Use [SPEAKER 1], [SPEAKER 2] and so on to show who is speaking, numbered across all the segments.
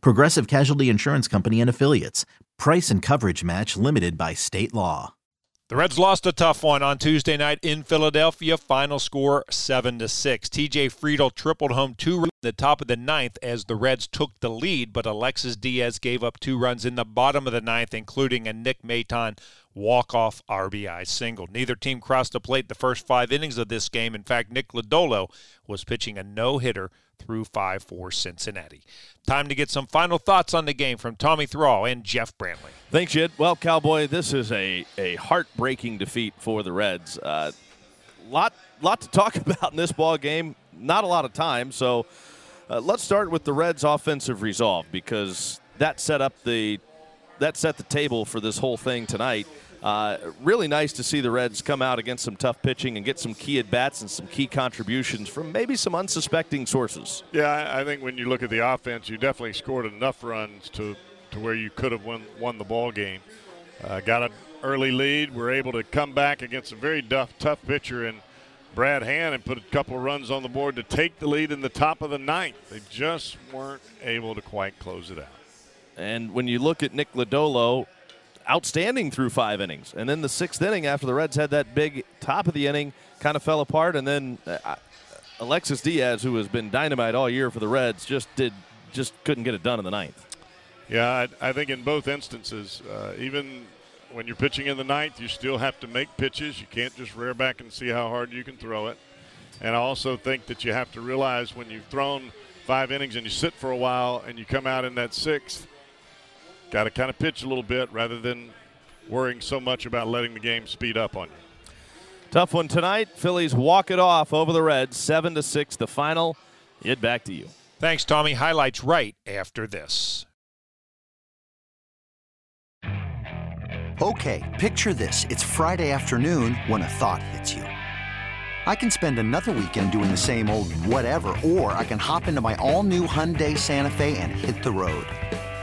[SPEAKER 1] Progressive Casualty Insurance Company and Affiliates. Price and coverage match limited by state law.
[SPEAKER 2] The Reds lost a tough one on Tuesday night in Philadelphia. Final score 7 to 6. TJ Friedl tripled home two runs in the top of the ninth as the Reds took the lead, but Alexis Diaz gave up two runs in the bottom of the ninth, including a Nick Maton walk-off RBI single. Neither team crossed the plate the first five innings of this game. In fact, Nick Lodolo was pitching a no-hitter through five for Cincinnati. Time to get some final thoughts on the game from Tommy Thrall and Jeff Brantley.
[SPEAKER 3] Thanks, Jed. Well, Cowboy, this is a, a heartbreaking defeat for the Reds. Uh, lot lot to talk about in this ball game. Not a lot of time, so uh, let's start with the Reds' offensive resolve because that set up the that set the table for this whole thing tonight. Uh, really nice to see the Reds come out against some tough pitching and get some key at bats and some key contributions from maybe some unsuspecting sources.
[SPEAKER 4] Yeah, I think when you look at the offense, you definitely scored enough runs to to where you could have won won the ball game. Uh, got an early lead. We're able to come back against a very tough tough pitcher in Brad Hand and put a couple runs on the board to take the lead in the top of the ninth. They just weren't able to quite close it out.
[SPEAKER 3] And when you look at Nick Lodolo, outstanding through five innings. And then the sixth inning, after the Reds had that big top of the inning, kind of fell apart. And then uh, Alexis Diaz, who has been dynamite all year for the Reds, just did just couldn't get it done in the ninth.
[SPEAKER 4] Yeah, I, I think in both instances, uh, even when you're pitching in the ninth, you still have to make pitches. You can't just rear back and see how hard you can throw it. And I also think that you have to realize when you've thrown five innings and you sit for a while and you come out in that sixth, got to kind of pitch a little bit rather than worrying so much about letting the game speed up on you.
[SPEAKER 3] Tough one tonight. Phillies walk it off over the Reds, seven to six. The final. It back to you.
[SPEAKER 2] Thanks, Tommy. Highlights right after this.
[SPEAKER 5] Okay, picture this. It's Friday afternoon when a thought hits you. I can spend another weekend doing the same old whatever, or I can hop into my all new Hyundai Santa Fe and hit the road.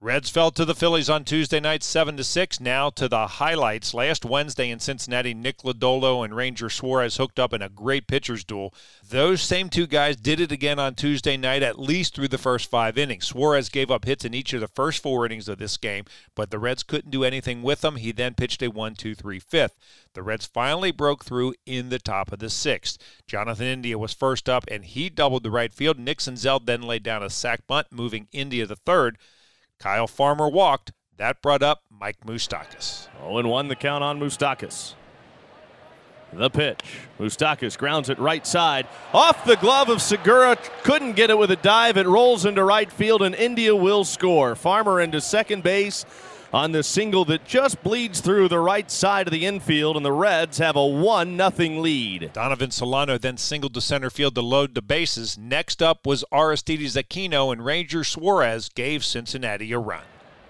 [SPEAKER 2] Reds fell to the Phillies on Tuesday night 7 to 6. Now to the highlights. Last Wednesday in Cincinnati, Nick Lodolo and Ranger Suarez hooked up in a great pitcher's duel. Those same two guys did it again on Tuesday night, at least through the first five innings. Suarez gave up hits in each of the first four innings of this game, but the Reds couldn't do anything with him. He then pitched a 1 2 3 fifth. The Reds finally broke through in the top of the sixth. Jonathan India was first up, and he doubled the right field. Nick Senzel then laid down a sac bunt, moving India to third. Kyle Farmer walked. That brought up Mike Moustakas.
[SPEAKER 3] 0 1 the count on Moustakas. The pitch. Moustakas grounds it right side. Off the glove of Segura. Couldn't get it with a dive. It rolls into right field, and India will score. Farmer into second base on the single that just bleeds through the right side of the infield, and the Reds have a 1 0 lead.
[SPEAKER 2] Donovan Solano then singled to center field to load the bases. Next up was Aristides Aquino, and Ranger Suarez gave Cincinnati a run.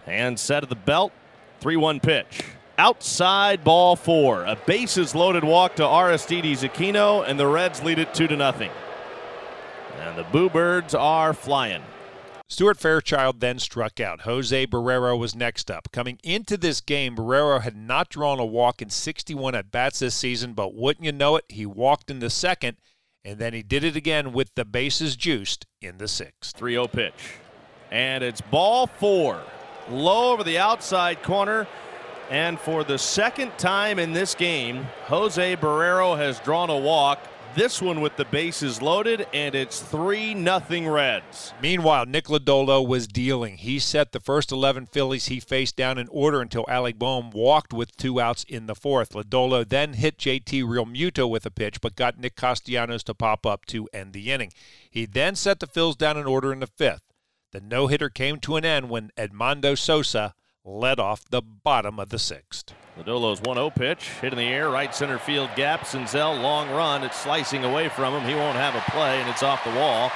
[SPEAKER 3] And set of the belt, 3 1 pitch. Outside ball four. A bases loaded walk to Aristides Aquino, and the Reds lead it 2 to nothing. And the Boo Birds are flying.
[SPEAKER 2] Stuart Fairchild then struck out. Jose Barrero was next up. Coming into this game, Barrero had not drawn a walk in 61 at bats this season, but wouldn't you know it, he walked in the second and then he did it again with the bases juiced in the sixth.
[SPEAKER 3] 3 0 pitch. And it's ball four. Low over the outside corner. And for the second time in this game, Jose Barrero has drawn a walk. This one with the bases loaded, and it's 3 nothing Reds.
[SPEAKER 2] Meanwhile, Nick Lodolo was dealing. He set the first 11 Phillies he faced down in order until Alec Bohm walked with two outs in the fourth. Lodolo then hit JT Realmuto with a pitch, but got Nick Castellanos to pop up to end the inning. He then set the Phillies down in order in the fifth. The no hitter came to an end when Edmundo Sosa led off the bottom of the sixth.
[SPEAKER 3] Lodolo's 1 0 pitch, hit in the air, right center field gap. Senzel, long run. It's slicing away from him. He won't have a play, and it's off the wall.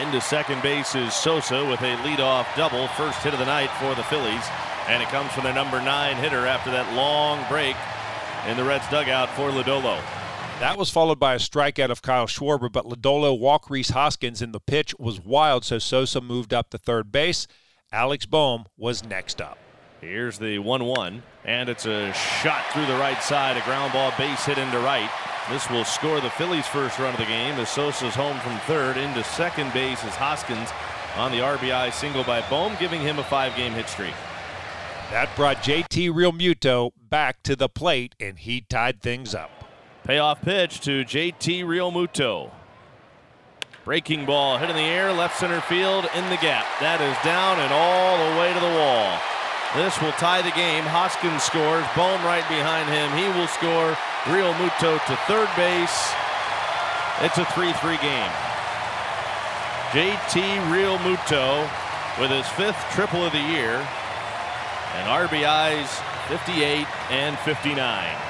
[SPEAKER 3] Into second base is Sosa with a leadoff double, first hit of the night for the Phillies. And it comes from their number nine hitter after that long break in the Reds dugout for Lodolo.
[SPEAKER 2] That was followed by a strikeout of Kyle Schwarber, but Lodolo walked Rhys Hoskins, and the pitch was wild, so Sosa moved up to third base. Alex Bohm was next up.
[SPEAKER 3] Here's the 1 1, and it's a shot through the right side, a ground ball base hit into right. This will score the Phillies' first run of the game as Sosa's home from third. Into second base is Hoskins on the RBI single by Bohm, giving him a five game hit streak.
[SPEAKER 2] That brought JT Realmuto back to the plate, and he tied things up.
[SPEAKER 3] Payoff pitch to JT Realmuto. Breaking ball hit in the air, left center field in the gap. That is down and all the way to the wall. This will tie the game. Hoskins scores. Bohm right behind him. He will score. Realmuto to third base. It's a 3 3 game. JT Real Muto with his fifth triple of the year. And RBIs 58 and 59.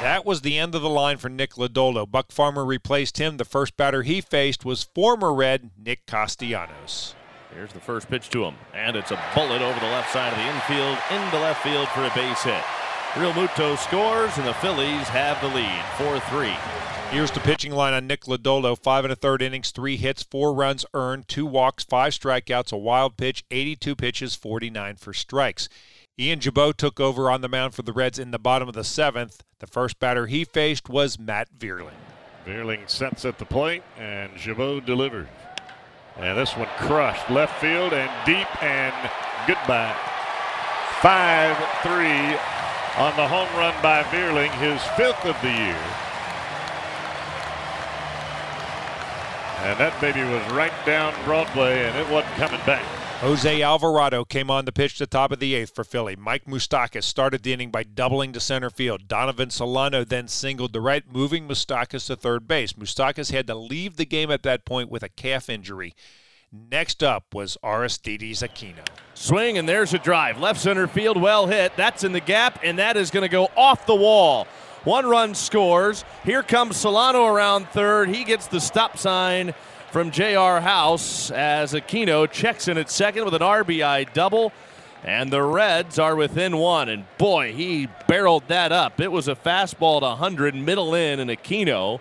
[SPEAKER 2] That was the end of the line for Nick Lodolo. Buck Farmer replaced him. The first batter he faced was former Red Nick Castellanos.
[SPEAKER 3] Here's the first pitch to him, and it's a bullet over the left side of the infield into left field for a base hit. Realmuto scores, and the Phillies have the lead, 4-3.
[SPEAKER 2] Here's the pitching line on Nick Lodolo. Five and a third innings, three hits, four runs earned, two walks, five strikeouts, a wild pitch, 82 pitches, 49 for strikes. Ian Gibaut took over on the mound for the Reds in the bottom of the seventh. The first batter he faced was Matt Vierling.
[SPEAKER 4] Vierling sets at the plate, and Gibaut delivers. And this one crushed left field and deep and goodbye. 5 3 on the home run by Vierling, his fifth of the year. And that baby was right down Broadway, and it wasn't coming back.
[SPEAKER 2] Jose Alvarado came on the pitch the top of the eighth for Philly. Mike Moustakas started the inning by doubling to center field. Donovan Solano then singled to right, moving Moustakas to third base. Moustakas had to leave the game at that point with a calf injury. Next up was Aristides Aquino.
[SPEAKER 3] Swing, and there's a drive. Left center field, well hit. That's in the gap, and that is going to go off the wall. One run scores. Here comes Solano around third. He gets the stop sign from J.R. House as Aquino checks in at second with an RBI double. And the Reds are within one. And boy, he barreled that up. It was a fastball to 100, middle in, and Aquino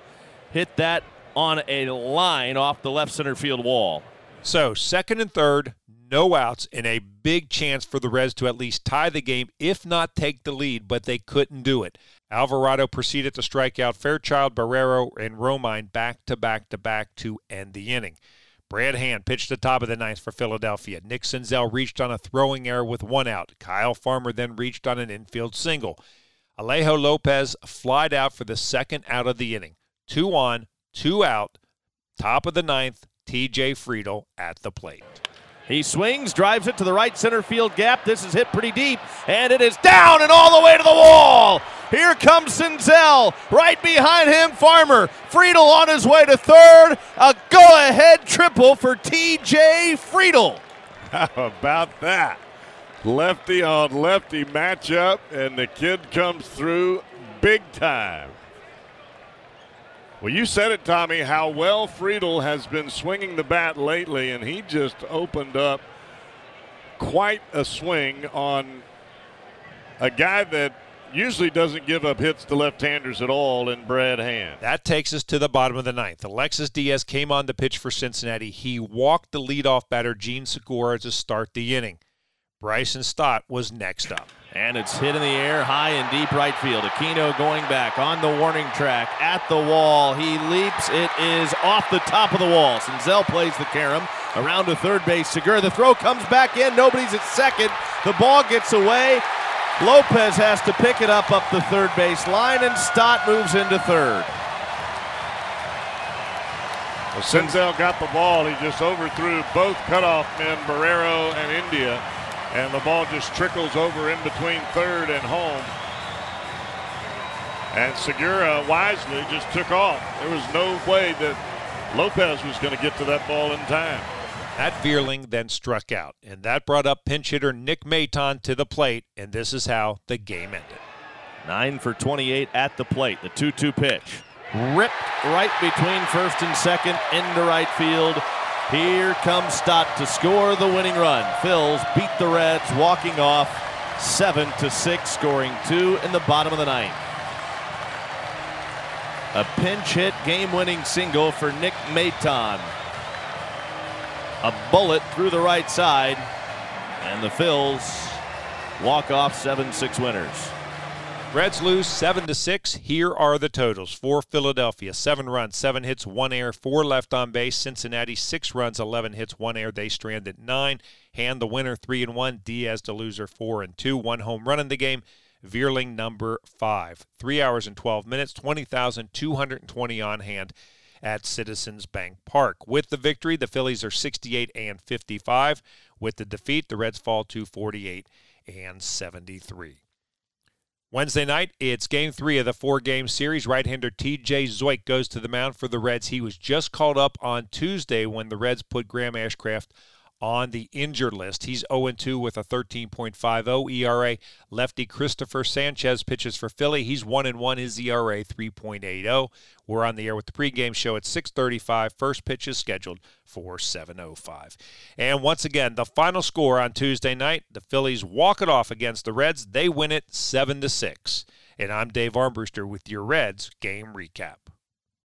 [SPEAKER 3] hit that on a line off the left center field wall.
[SPEAKER 2] So, second and third, no outs, and a big chance for the Reds to at least tie the game, if not take the lead, but they couldn't do it. Alvarado proceeded to strike out Fairchild, Barrero, and Romine back to back to back to end the inning. Brad Hand pitched the top of the ninth for Philadelphia. Nick Senzel reached on a throwing error with one out. Kyle Farmer then reached on an infield single. Alejo Lopez flied out for the second out of the inning. Two on, two out. Top of the ninth, TJ Friedl at the plate.
[SPEAKER 3] He swings, drives it to the right center field gap. This is hit pretty deep, and it is down and all the way to the wall. Here comes Senzel. Right behind him, Farmer. Friedl on his way to third. A go ahead triple for TJ Friedl.
[SPEAKER 4] How about that? Lefty on lefty matchup, and the kid comes through big time. Well, you said it, Tommy, how well Friedl has been swinging the bat lately, and he just opened up quite a swing on a guy that usually doesn't give up hits to left-handers at all in Brad Hand.
[SPEAKER 2] That takes us to the bottom of the ninth. Alexis Diaz came on the pitch for Cincinnati. He walked the leadoff batter Jean Segura to start the inning. Bryson Stott was next up.
[SPEAKER 3] And it's hit in the air, high and deep right field. Aquino going back on the warning track at the wall. He leaps. It is off the top of the wall. Senzel plays the carom around to third base. Segura, the throw comes back in. Nobody's at second. The ball gets away. Lopez has to pick it up up the third base line, and Stott moves into third.
[SPEAKER 4] Well, Senzel got the ball. He just overthrew both cutoff men, Barrero and India and the ball just trickles over in between third and home. And Segura wisely just took off. There was no way that Lopez was going to get to that ball in time.
[SPEAKER 2] Matt Vierling then struck out, and that brought up pinch hitter Nick Maton to the plate, and this is how the game ended.
[SPEAKER 3] 9 for 28 at the plate. The 2 2 pitch. Ripped right between first and second into right field. Here comes Stott to score the winning run. Phils beat the Reds, walking off seven to six, scoring two in the bottom of the ninth. A pinch hit game-winning single for Nick Maton. A bullet through the right side, and the Phils walk off 7-6 winners.
[SPEAKER 2] Reds lose 7 to 6. Here are the totals. For Philadelphia, 7 runs, 7 hits, 1 air, 4 left on base. Cincinnati, 6 runs, 11 hits, 1 air. They strand at 9. Hand the winner 3 and 1. Diaz the loser 4 and 2. One home run in the game. Vierling number 5. 3 hours and 12 minutes, 20,220 on hand at Citizens Bank Park. With the victory, the Phillies are 68 and 55. With the defeat, the Reds fall to 48 and 73. Wednesday night, it's game three of the four game series. Right hander TJ Zeuch goes to the mound for the Reds. He was just called up on Tuesday when the Reds put Graham Ashcraft on the injured list. He's 0 2 with a 13.50 ERA. Lefty Christopher Sanchez pitches for Philly. He's 1 1. His ERA 3.80. We're on the air with the pregame show at 6:35. First pitch is scheduled for 7:05. And once again, the final score on Tuesday night: the Phillies walk it off against the Reds. They win it seven to six. And I'm Dave Armbruster with your Reds game recap.